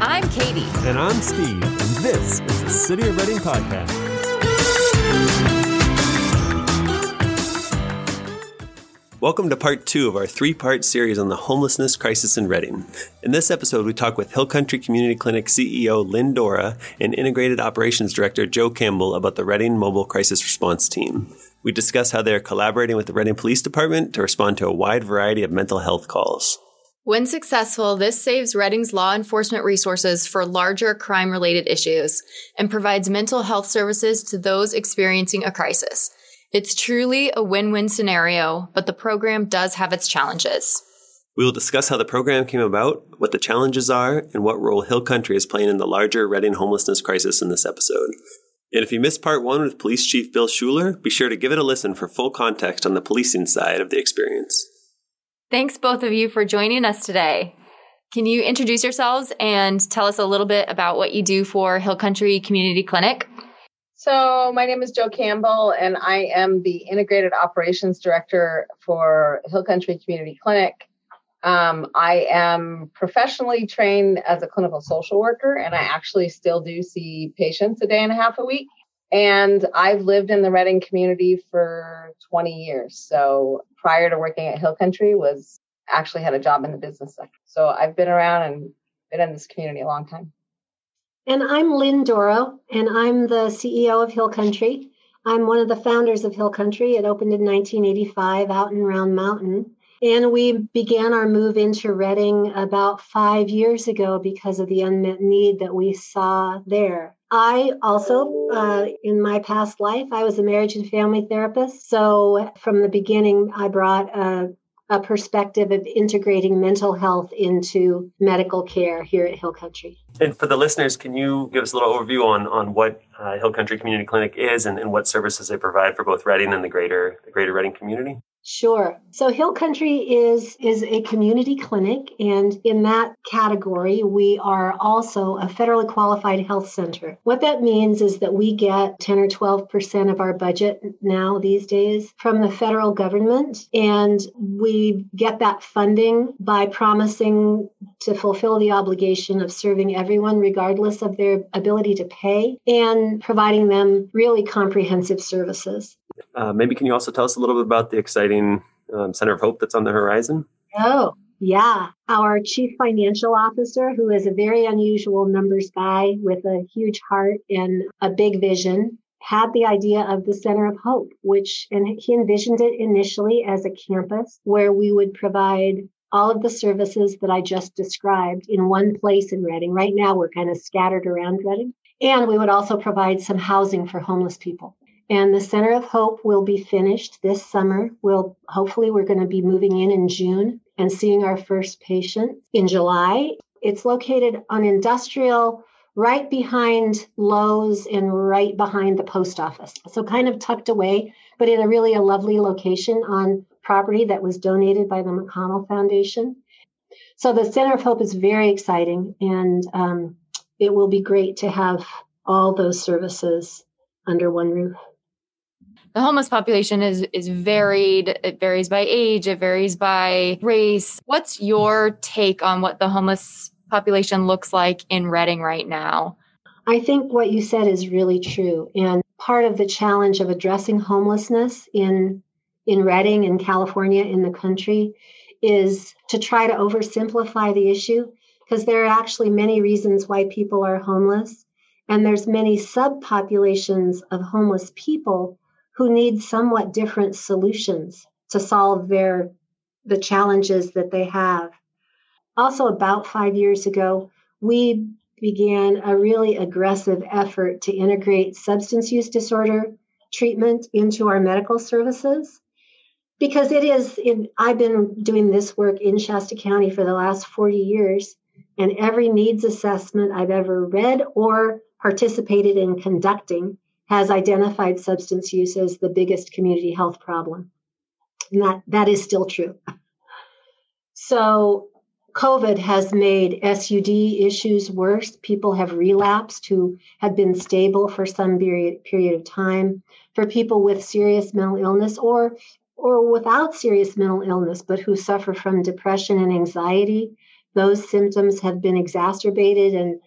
I'm Katie. And I'm Steve, and this is the City of Redding Podcast. Welcome to part two of our three part series on the homelessness crisis in Redding. In this episode, we talk with Hill Country Community Clinic CEO Lynn Dorroh and Integrated Operations Director Joe Campbell about the Redding Mobile Crisis Response Team. We discuss how they are collaborating with the Redding Police Department to respond to a wide variety of mental health calls. When successful, this saves Redding's law enforcement resources for larger crime related issues and provides mental health services to those experiencing a crisis. It's truly a win win scenario, but the program does have its challenges. We will discuss how the program came about, what the challenges are, and what role Hill Country is playing in the larger Reading homelessness crisis in this episode. And if you missed part one with Police Chief Bill Schueller, be sure to give it a listen for full context on the policing side of the experience. Thanks, both of you, for joining us today. Can you introduce yourselves and tell us a little bit about what you do for Hill Country Community Clinic? So, my name is Joe Campbell, and I am the Integrated Operations Director for Hill Country Community Clinic. Um, I am professionally trained as a clinical social worker, and I actually still do see patients a day and a half a week. And I've lived in the Redding community for 20 years. So prior to working at Hill Country was actually had a job in the business sector. So I've been around and been in this community a long time. And I'm Lynn Dorroh, and I'm the CEO of Hill Country. I'm one of the founders of Hill Country. It opened in 1985 out in Round Mountain. And we began our move into Redding about five years ago because of the unmet need that we saw there. I also, uh, in my past life, I was a marriage and family therapist. So from the beginning, I brought a, a perspective of integrating mental health into medical care here at Hill Country. And for the listeners, can you give us a little overview on, on what uh, Hill Country Community Clinic is and, and what services they provide for both Redding and the greater, the greater Redding community? Sure. So Hill Country is is a community clinic and in that category we are also a federally qualified health center. What that means is that we get 10 or 12% of our budget now these days from the federal government and we get that funding by promising to fulfill the obligation of serving everyone regardless of their ability to pay and providing them really comprehensive services. Uh, maybe can you also tell us a little bit about the exciting um, Center of Hope that's on the horizon? Oh, yeah. Our chief financial officer, who is a very unusual numbers guy with a huge heart and a big vision, had the idea of the Center of Hope, which, and he envisioned it initially as a campus where we would provide all of the services that I just described in one place in Redding. Right now, we're kind of scattered around Redding. And we would also provide some housing for homeless people. And the Center of Hope will be finished this summer. We'll hopefully we're going to be moving in in June and seeing our first patient in July. It's located on industrial right behind Lowe's and right behind the post office. So kind of tucked away, but in a really a lovely location on property that was donated by the McConnell Foundation. So the Center of Hope is very exciting and um, it will be great to have all those services under one roof the homeless population is is varied. It varies by age. It varies by race. What's your take on what the homeless population looks like in Redding right now? I think what you said is really true. And part of the challenge of addressing homelessness in in Redding in california in the country is to try to oversimplify the issue because there are actually many reasons why people are homeless. And there's many subpopulations of homeless people who need somewhat different solutions to solve their the challenges that they have. Also about 5 years ago, we began a really aggressive effort to integrate substance use disorder treatment into our medical services because it is in, I've been doing this work in Shasta County for the last 40 years and every needs assessment I've ever read or participated in conducting has identified substance use as the biggest community health problem. And that, that is still true. So, COVID has made SUD issues worse. People have relapsed who had been stable for some period, period of time. For people with serious mental illness or or without serious mental illness, but who suffer from depression and anxiety, those symptoms have been exacerbated and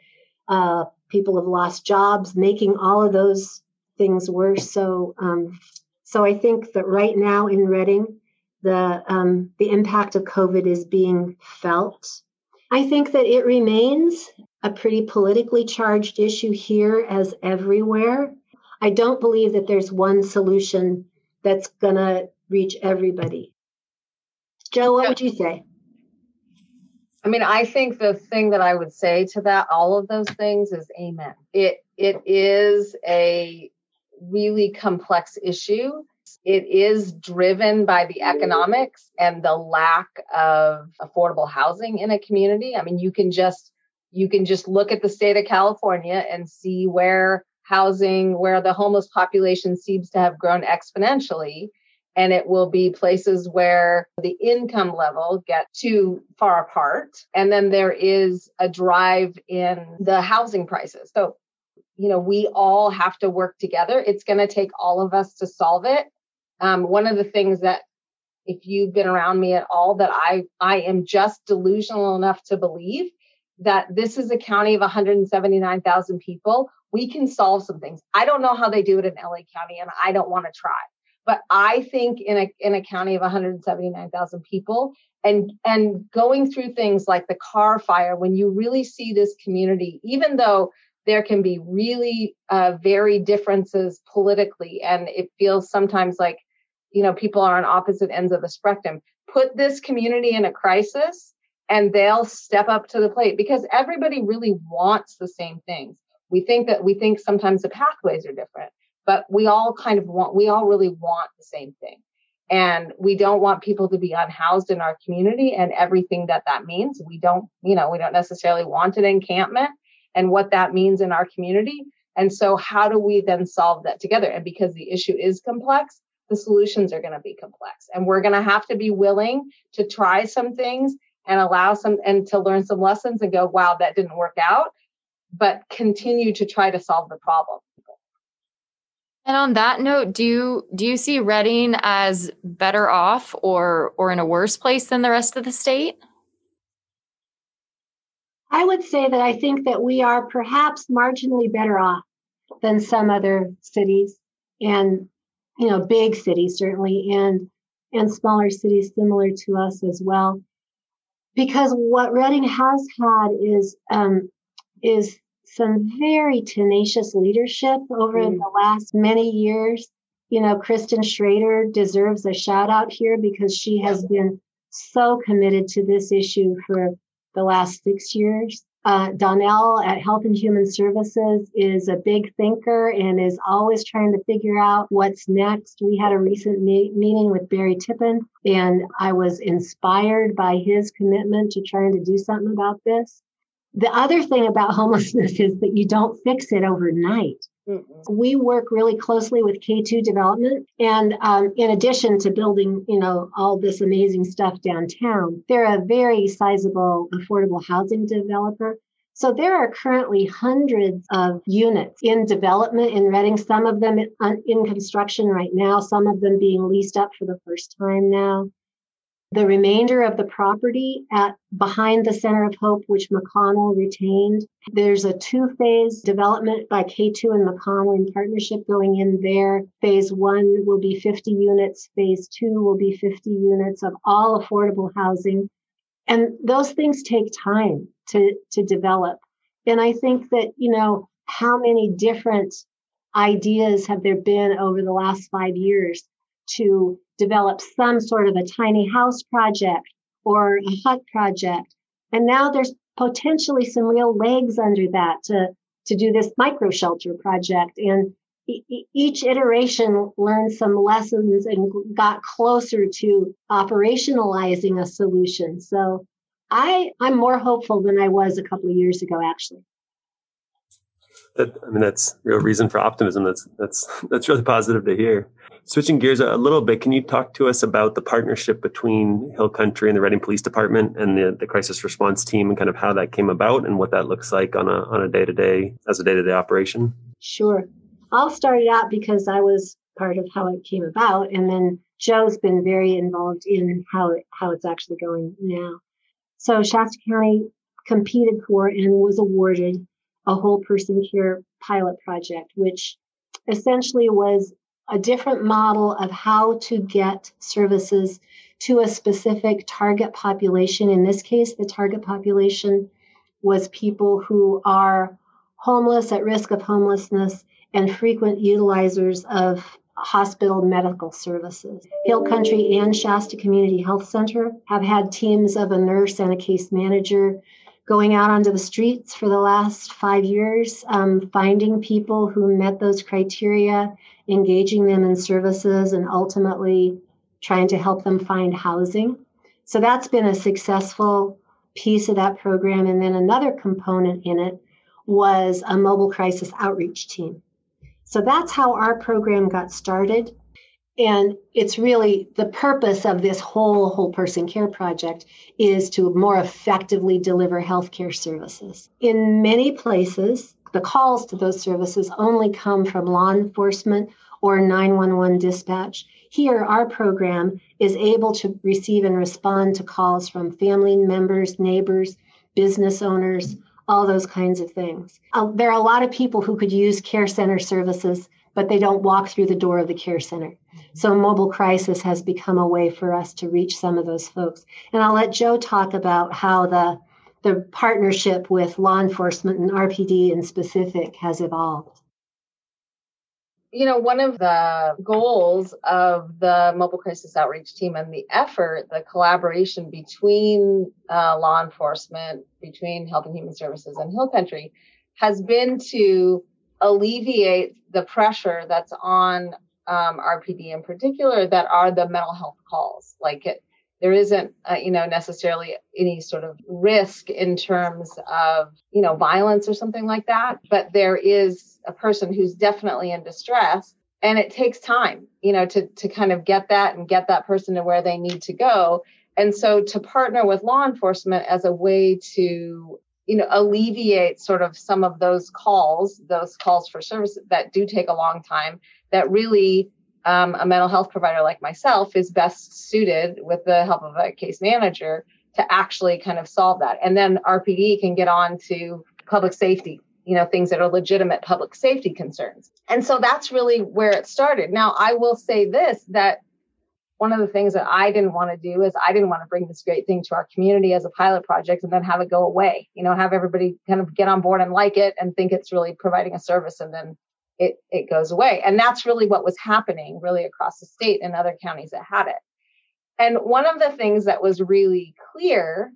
uh, people have lost jobs, making all of those things worse. So, um, so I think that right now in Redding, the um, the impact of COVID is being felt. I think that it remains a pretty politically charged issue here as everywhere. I don't believe that there's one solution that's going to reach everybody. Joe, what would you say? I mean, I think the thing that I would say to that, all of those things, is amen. It it is a really complex issue. It is driven by the economics and the lack of affordable housing in a community. I mean, you can just you can just look at the state of California and see where housing, where the homeless population seems to have grown exponentially and it will be places where the income level get too far apart and then there is a drive in the housing prices so you know we all have to work together. It's going to take all of us to solve it. Um, one of the things that if you've been around me at all that i i am just delusional enough to believe that this is a county of 179,000 people. We can solve some things. I don't know how they do it in la county and i don't want to try. But I think in a in a county of 179,000 people, and and going through things like the Carr fire, when you really see this community, even though there can be really uh, very differences politically, and it feels sometimes like you know people are on opposite ends of the spectrum. Put this community in a crisis, and they'll step up to the plate because everybody really wants the same things. We think that we think sometimes the pathways are different but we all kind of want, we all really want the same thing. And we don't want people to be unhoused in our community and everything that that means. We don't, you know, we don't necessarily want an encampment and what that means in our community. And so, how do we then solve that together? And because the issue is complex, the solutions are going to be complex. And we're going to have to be willing to try some things and allow some and to learn some lessons and go, wow, that didn't work out, but continue to try to solve the problem. And on that note, do you do you see Redding as better off or or in a worse place than the rest of the state? I would say that I think that we are perhaps marginally better off than some other cities and you know big cities certainly and and smaller cities similar to us as well because what Redding has had is um, is some very tenacious leadership over mm. the last many years. You know, Kristen Schreder deserves a shout out here because she has been so committed to this issue for the last six years. Uh, Donnell at Health and Human Services is a big thinker and is always trying to figure out what's next. We had a recent me- meeting with Barry Tippin, and I was inspired by his commitment to trying to do something about this. The other thing about homelessness is that you don't fix it overnight. Mm-hmm. We work really closely with K2 development. And um, in addition to building, you know, all this amazing stuff downtown, they're a very sizable affordable housing developer. So there are currently hundreds of units in development in Redding, some of them in, in construction right now, some of them being leased up for the first time now. The remainder of the property at behind the Center of Hope, which McConnell retained, there's a two-phase development by K2 and McConnell in partnership going in there. Phase one will be 50 units. Phase two will be 50 units of all affordable housing. And those things take time to, to develop. And I think that, you know, how many different ideas have there been over the last five years to develop some sort of a tiny house project or a hut project. And now there's potentially some real legs under that to, to do this micro shelter project. And e- each iteration learned some lessons and got closer to operationalizing a solution. So I, I'm more hopeful than I was a couple of years ago, actually. That, I mean, that's real reason for optimism. That's that's that's really positive to hear. Switching gears a little bit, can you talk to us about the partnership between Hill Country and the Redding Police Department and the, the crisis response team and kind of how that came about and what that looks like on a on a day to day as a day to day operation? Sure. I'll start it out because I was part of how it came about, and then Joe's been very involved in how it, how it's actually going now. So Shasta County competed for and was awarded a whole person care pilot project, which essentially was a different model of how to get services to a specific target population. In this case, the target population was people who are homeless, at risk of homelessness, and frequent utilizers of hospital medical services. Hill Country and Shasta Community Health Center have had teams of a nurse and a case manager going out onto the streets for the last five years, um, finding people who met those criteria, engaging them in services, and ultimately trying to help them find housing. So that's been a successful piece of that program. And then another component in it was a mobile crisis outreach team. So that's how our program got started. And it's really the purpose of this whole whole person care project is to more effectively deliver healthcare services. In many places, the calls to those services only come from law enforcement or 911 dispatch. Here, our program is able to receive and respond to calls from family members, neighbors, business owners, all those kinds of things. Uh, there are a lot of people who could use care center services, but they don't walk through the door of the care center. So, mobile crisis has become a way for us to reach some of those folks. And I'll let Joe talk about how the the partnership with law enforcement and RPD in specific has evolved you know, one of the goals of the mobile crisis outreach team and the effort, the collaboration between uh, law enforcement, between Health and Human Services and Hill Country, has been to alleviate the pressure that's on um, RPD in particular that are the mental health calls. Like it, there isn't, uh, you know, necessarily any sort of risk in terms of, you know, violence or something like that, but there is a person who's definitely in distress and it takes time, you know, to to kind of get that and get that person to where they need to go. And so to partner with law enforcement as a way to you know alleviate sort of some of those calls those calls for service that do take a long time that really um, a mental health provider like myself is best suited with the help of a case manager to actually kind of solve that. And then RPD can get on to public safety, you know, things that are legitimate public safety concerns. And so that's really where it started. Now, I will say this that one of the things that I didn't want to do is I didn't want to bring this great thing to our community as a pilot project and then have it go away. You know, have everybody kind of get on board and like it and think it's really providing a service and then it, it goes away. And that's really what was happening really across the state and other counties that had it. And one of the things that was really clear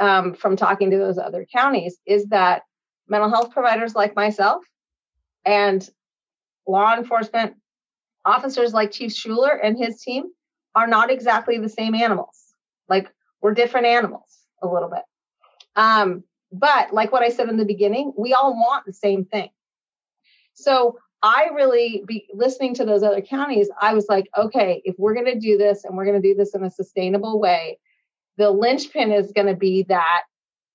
um, from talking to those other counties is that mental health providers like myself and law enforcement officers like Chief Schueller and his team are not exactly the same animals. Like we're different animals a little bit. Um, but like what I said in the beginning, we all want the same thing. So I really be listening to those other counties. I was like, okay, if we're going to do this and we're going to do this in a sustainable way, the linchpin is going to be that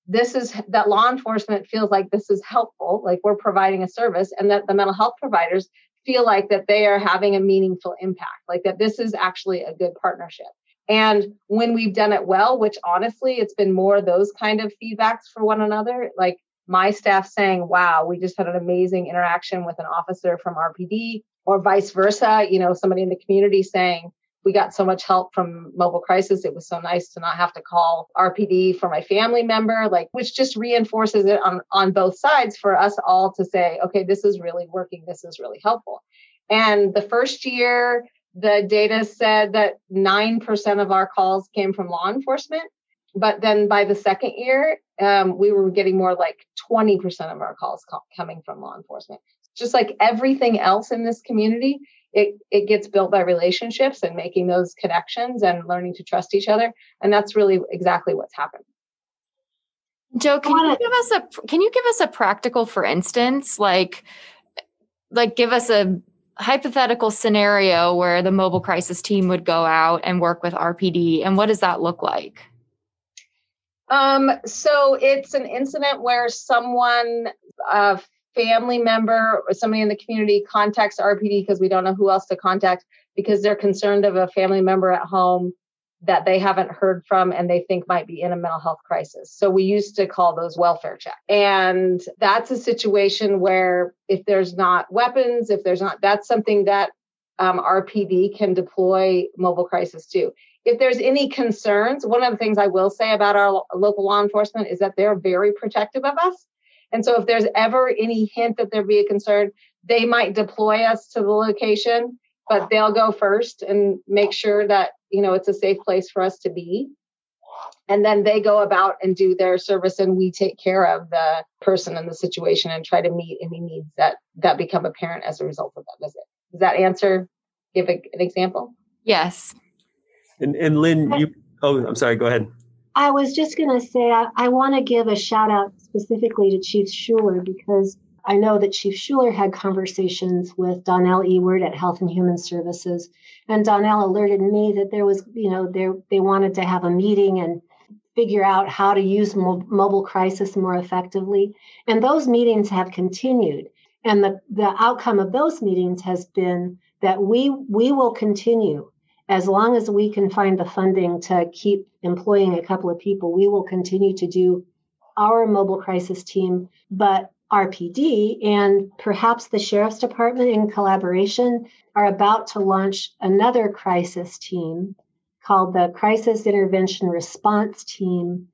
this is that law enforcement feels like this is helpful, like we're providing a service, and that the mental health providers feel like that they are having a meaningful impact, like that this is actually a good partnership. And when we've done it well, which honestly, it's been more those kind of feedbacks for one another, like my staff saying, wow, we just had an amazing interaction with an officer from RPD, or vice versa, you know, somebody in the community saying, we got so much help from mobile crisis. It was so nice to not have to call RPD for my family member, like, which just reinforces it on, on both sides for us all to say, okay, this is really working. This is really helpful. And the first year, the data said that 9% of our calls came from law enforcement. But then by the second year, um, we were getting more like 20% of our calls coming from law enforcement. Just like everything else in this community, it, it gets built by relationships and making those connections and learning to trust each other. And that's really exactly what's happened. Joe, can you give us a can you give us a practical for instance, like like give us a hypothetical scenario where the mobile crisis team would go out and work with RPD and what does that look like? Um, so it's an incident where someone, a family member or somebody in the community contacts RPD because we don't know who else to contact because they're concerned of a family member at home that they haven't heard from and they think might be in a mental health crisis. So we used to call those welfare checks. And that's a situation where if there's not weapons, if there's not, that's something that um, RPD can deploy mobile crisis to. If there's any concerns, one of the things I will say about our local law enforcement is that they're very protective of us. And so if there's ever any hint that there be a concern, they might deploy us to the location, but they'll go first and make sure that, you know, it's a safe place for us to be. And then they go about and do their service and we take care of the person and the situation and try to meet any needs that that become apparent as a result of that visit. Does that answer give a, an example? Yes. And and Lynn, you oh I'm sorry, go ahead. I was just going to say, I, I want to give a shout out specifically to Chief Schueller because I know that Chief Schueller had conversations with Donnell Ewert at Health and Human Services, and Donnell alerted me that there was, you know, there they wanted to have a meeting and figure out how to use mo- mobile crisis more effectively. And those meetings have continued, and the the outcome of those meetings has been that we we will continue as long as we can find the funding to keep employing a couple of people, we will continue to do our mobile crisis team, but RPD and perhaps the Sheriff's Department in collaboration are about to launch another crisis team called the Crisis Intervention Response Team,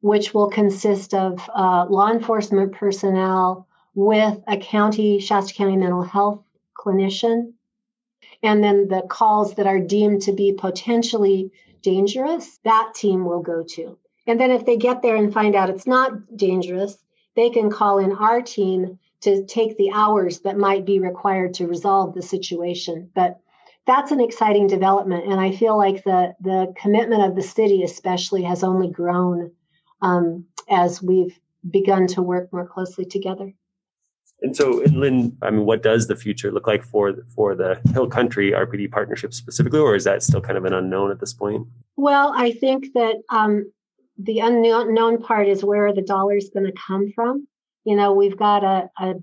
which will consist of uh, law enforcement personnel with a county, Shasta County mental health clinician and then the calls that are deemed to be potentially dangerous, that team will go to. And then if they get there and find out it's not dangerous, they can call in our team to take the hours that might be required to resolve the situation. But that's an exciting development. And I feel like the, the commitment of the city, especially, has only grown um, as we've begun to work more closely together. And so, Lynn, I mean, what does the future look like for for the Hill Country RPD partnership specifically, or is that still kind of an unknown at this point? Well, I think that um, the unknown part is where the dollar is going to come from. You know, we've got a, a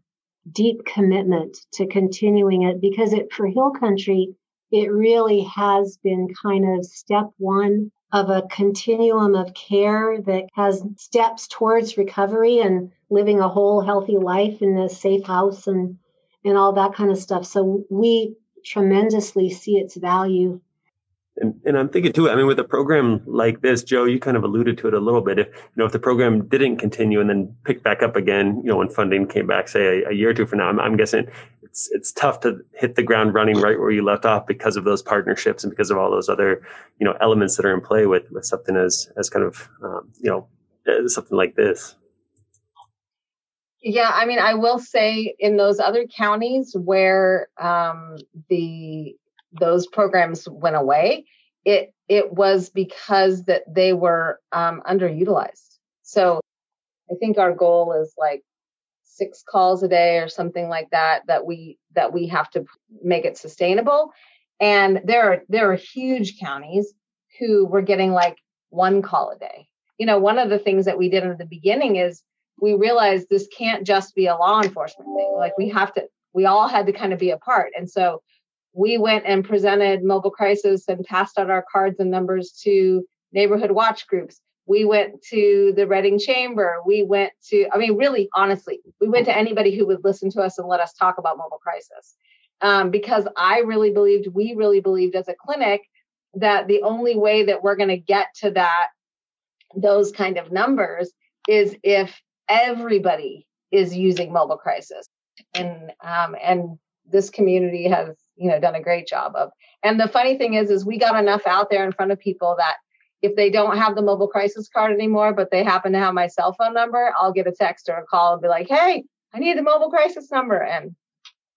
deep commitment to continuing it because it for Hill Country, it really has been kind of step one of a continuum of care that has steps towards recovery and living a whole healthy life in a safe house and and all that kind of stuff. So we tremendously see its value. And, and I'm thinking too. I mean, with a program like this, Joe, you kind of alluded to it a little bit. If you know, if the program didn't continue and then pick back up again, you know, when funding came back, say a, a year or two from now, I'm, I'm guessing it's it's tough to hit the ground running right where you left off because of those partnerships and because of all those other you know elements that are in play with with something as as kind of um, you know something like this. Yeah, I mean, I will say in those other counties where um, the those programs went away, it it was because that they were um, underutilized. So I think our goal is like six calls a day or something like that that we that we have to make it sustainable. And there are there are huge counties who were getting like one call a day. You know one of the things that we did in the beginning is we realized this can't just be a law enforcement thing. Like we have to we all had to kind of be a part. And so we went and presented mobile crisis and passed out our cards and numbers to neighborhood watch groups we went to the Redding Chamber. We went to, I mean, really, honestly, we went to anybody who would listen to us and let us talk about mobile crisis. Um, because I really believed, we really believed as a clinic that the only way that we're going to get to that, those kind of numbers is if everybody is using mobile crisis. And, um, and this community has, you know, done a great job of. And the funny thing is, is we got enough out there in front of people that if they don't have the mobile crisis card anymore, but they happen to have my cell phone number, I'll get a text or a call and be like, "Hey, I need the mobile crisis number," and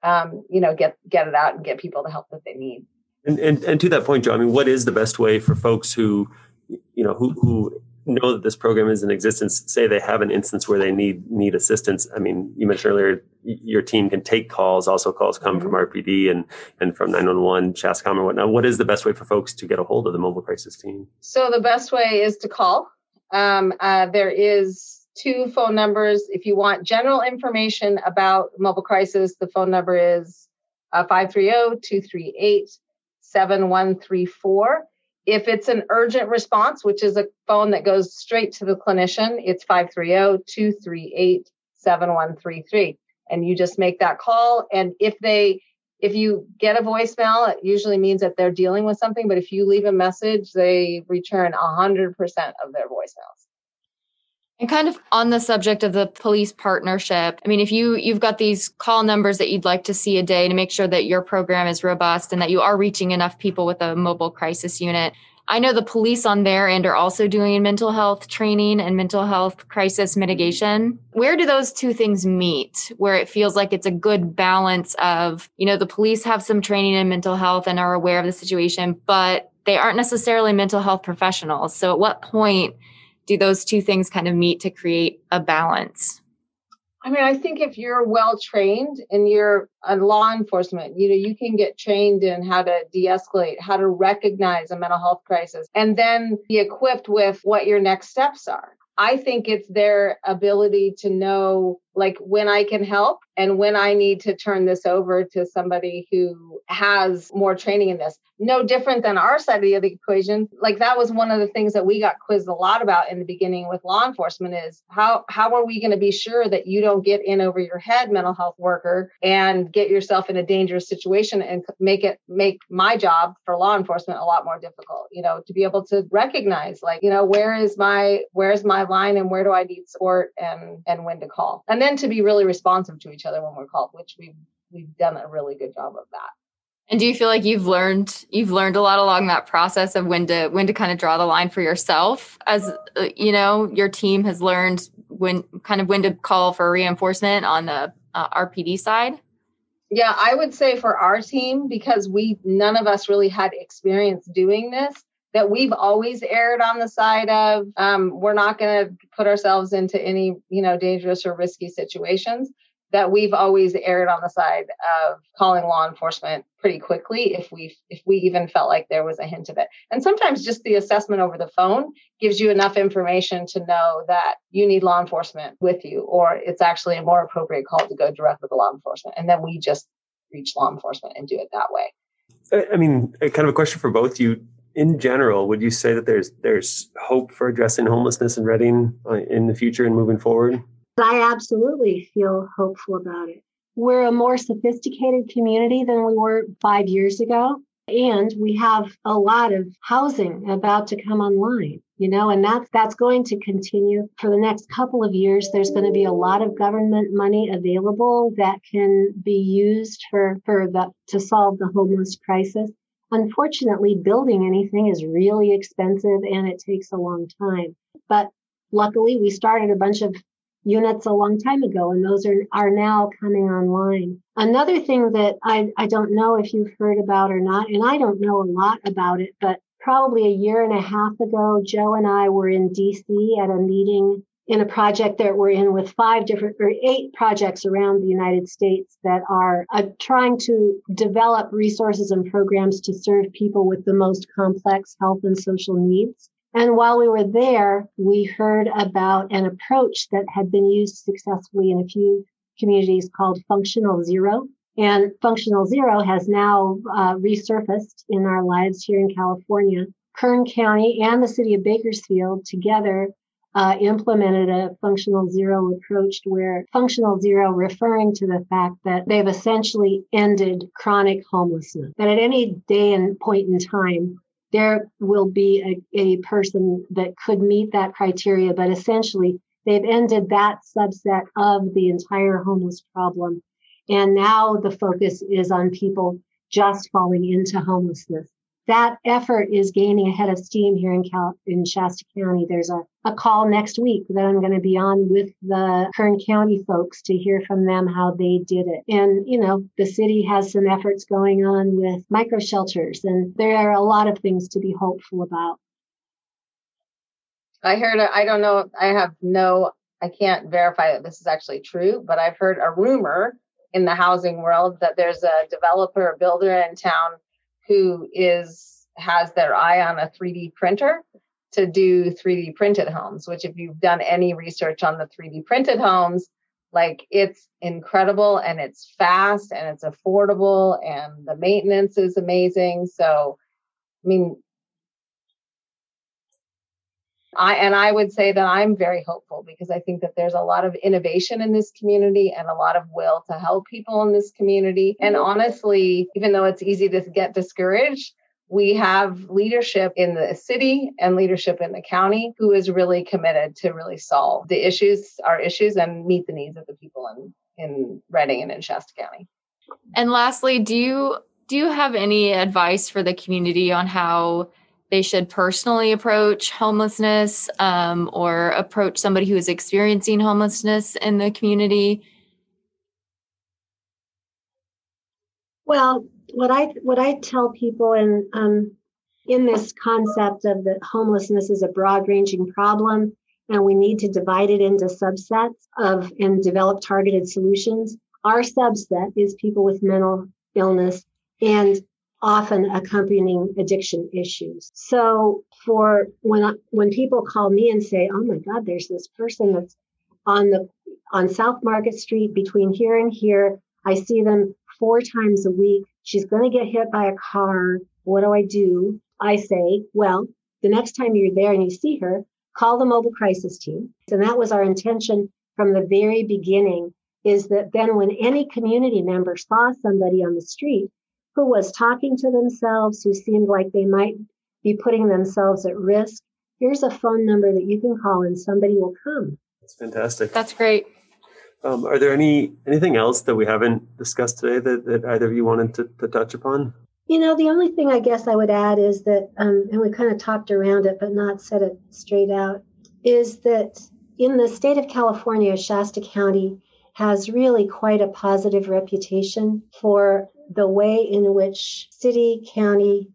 um, you know, get get it out and get people the help that they need. And, and and to that point, Joe, I mean, what is the best way for folks who, you know, who who know that this program is in existence, say they have an instance where they need need assistance. I mean, you mentioned earlier your team can take calls. Also, calls come mm-hmm. from RPD and and from 911, SHASCOM, or whatnot. What is the best way for folks to get a hold of the mobile crisis team? So the best way is to call. Um, uh, there is two phone numbers. If you want general information about mobile crisis, the phone number is uh, 530 238 7134 if it's an urgent response, which is a phone that goes straight to the clinician, it's 530 238 7133. And you just make that call. And if they, if you get a voicemail, it usually means that they're dealing with something. But if you leave a message, they return 100% of their voicemails. And kind of on the subject of the police partnership, I mean, if you you've got these call numbers that you'd like to see a day to make sure that your program is robust and that you are reaching enough people with a mobile crisis unit. I know the police on their end are also doing mental health training and mental health crisis mitigation. Where do those two things meet? Where it feels like it's a good balance of, you know, the police have some training in mental health and are aware of the situation, but they aren't necessarily mental health professionals. So at what point do those two things kind of meet to create a balance? I mean, I think if you're well trained and you're a law enforcement, you know, you can get trained in how to de-escalate, how to recognize a mental health crisis, and then be equipped with what your next steps are. I think it's their ability to know like when I can help and when I need to turn this over to somebody who has more training in this. No different than our side of the equation. Like that was one of the things that we got quizzed a lot about in the beginning with law enforcement is how how are we going to be sure that you don't get in over your head mental health worker and get yourself in a dangerous situation and make it make my job for law enforcement a lot more difficult, you know, to be able to recognize like, you know, where is my where's my line and where do I need support and and when to call. And then to be really responsive to each other when we're called, which we've we've done a really good job of that. And do you feel like you've learned you've learned a lot along that process of when to when to kind of draw the line for yourself as uh, you know your team has learned when kind of when to call for reinforcement on the uh, RPD side? Yeah, I would say for our team because we none of us really had experience doing this that we've always erred on the side of um, we're not going to put ourselves into any you know dangerous or risky situations that we've always erred on the side of calling law enforcement pretty quickly if we if we even felt like there was a hint of it. And sometimes just the assessment over the phone gives you enough information to know that you need law enforcement with you or it's actually a more appropriate call to go directly to law enforcement and then we just reach law enforcement and do it that way. I mean, kind of a question for both. You in general, would you say that there's there's hope for addressing homelessness in Redding uh, in the future and moving forward? I absolutely feel hopeful about it. We're a more sophisticated community than we were five years ago. And we have a lot of housing about to come online, you know, and that's that's going to continue for the next couple of years. There's going to be a lot of government money available that can be used for, for the to solve the homeless crisis. Unfortunately, building anything is really expensive and it takes a long time. But luckily, we started a bunch of units a long time ago, and those are, are now coming online. Another thing that I, I don't know if you've heard about or not, and I don't know a lot about it, but probably a year and a half ago, Joe and I were in DC at a meeting in a project that we're in with five different or eight projects around the United States that are uh, trying to develop resources and programs to serve people with the most complex health and social needs. And while we were there, we heard about an approach that had been used successfully in a few communities called functional zero. And functional zero has now uh, resurfaced in our lives here in California. Kern County and the city of Bakersfield together uh, implemented a functional zero approach where functional zero referring to the fact that they've essentially ended chronic homelessness. That at any day and point in time, there will be a, a person that could meet that criteria, but essentially they've ended that subset of the entire homeless problem. And now the focus is on people just falling into homelessness that effort is gaining a head of steam here in Cal- in Shasta County. There's a, a call next week that I'm going to be on with the Kern County folks to hear from them how they did it. And, you know, the city has some efforts going on with micro shelters, and there are a lot of things to be hopeful about. I heard, I don't know, I have no, I can't verify that this is actually true, but I've heard a rumor in the housing world that there's a developer, builder in town who is has their eye on a 3D printer to do 3D printed homes, which if you've done any research on the 3D printed homes, like it's incredible and it's fast and it's affordable and the maintenance is amazing. So, I mean, I and I would say that I'm very hopeful because I think that there's a lot of innovation in this community and a lot of will to help people in this community. And mm-hmm. honestly, even though it's easy to get discouraged, we have leadership in the city and leadership in the county who is really committed to really solve the issues, our issues, and meet the needs of the people in, in Redding and in Shasta County. And lastly, do you do you have any advice for the community on how they should personally approach homelessness um, or approach somebody who is experiencing homelessness in the community? Well, what I what I tell people in um, in this concept of that homelessness is a broad ranging problem and we need to divide it into subsets of and develop targeted solutions. Our subset is people with mental illness and often accompanying addiction issues. So for when I, when people call me and say, "Oh my God, there's this person that's on the on South Market Street between here and here. I see them four times a week. She's going to get hit by a car. What do I do?" I say, "Well, the next time you're there and you see her, call the mobile crisis team." And that was our intention from the very beginning is that then when any community member saw somebody on the street who was talking to themselves, who seemed like they might be putting themselves at risk, here's a phone number that you can call and somebody will come. That's fantastic. That's great. Um, are there any anything else that we haven't discussed today that, that either of you wanted to, to touch upon? You know, the only thing I guess I would add is that, um, and we kind of talked around it, but not said it straight out, is that in the state of California, Shasta County has really quite a positive reputation for the way in which city, county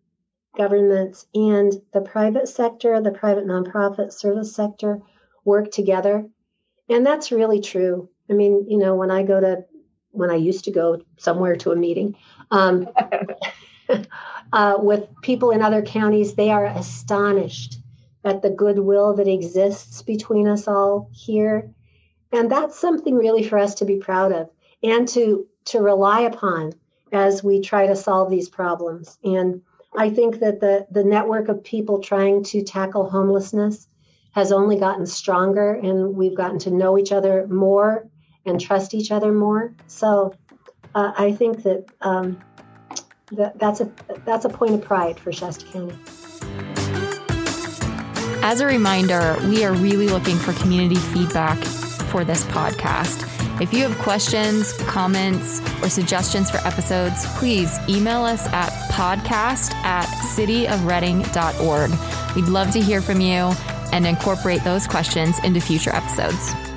governments, and the private sector, the private nonprofit service sector work together. And that's really true. I mean, you know, when I go to, when I used to go somewhere to a meeting um, uh, with people in other counties, they are astonished at the goodwill that exists between us all here. And that's something really for us to be proud of and to to rely upon as we try to solve these problems. And I think that the, the network of people trying to tackle homelessness has only gotten stronger, and we've gotten to know each other more and trust each other more. So uh, I think that, um, that that's a that's a point of pride for Shasta County. As a reminder, we are really looking for community feedback for this podcast. If you have questions, comments, or suggestions for episodes, please email us at podcast at cityofredding.org. We'd love to hear from you and incorporate those questions into future episodes.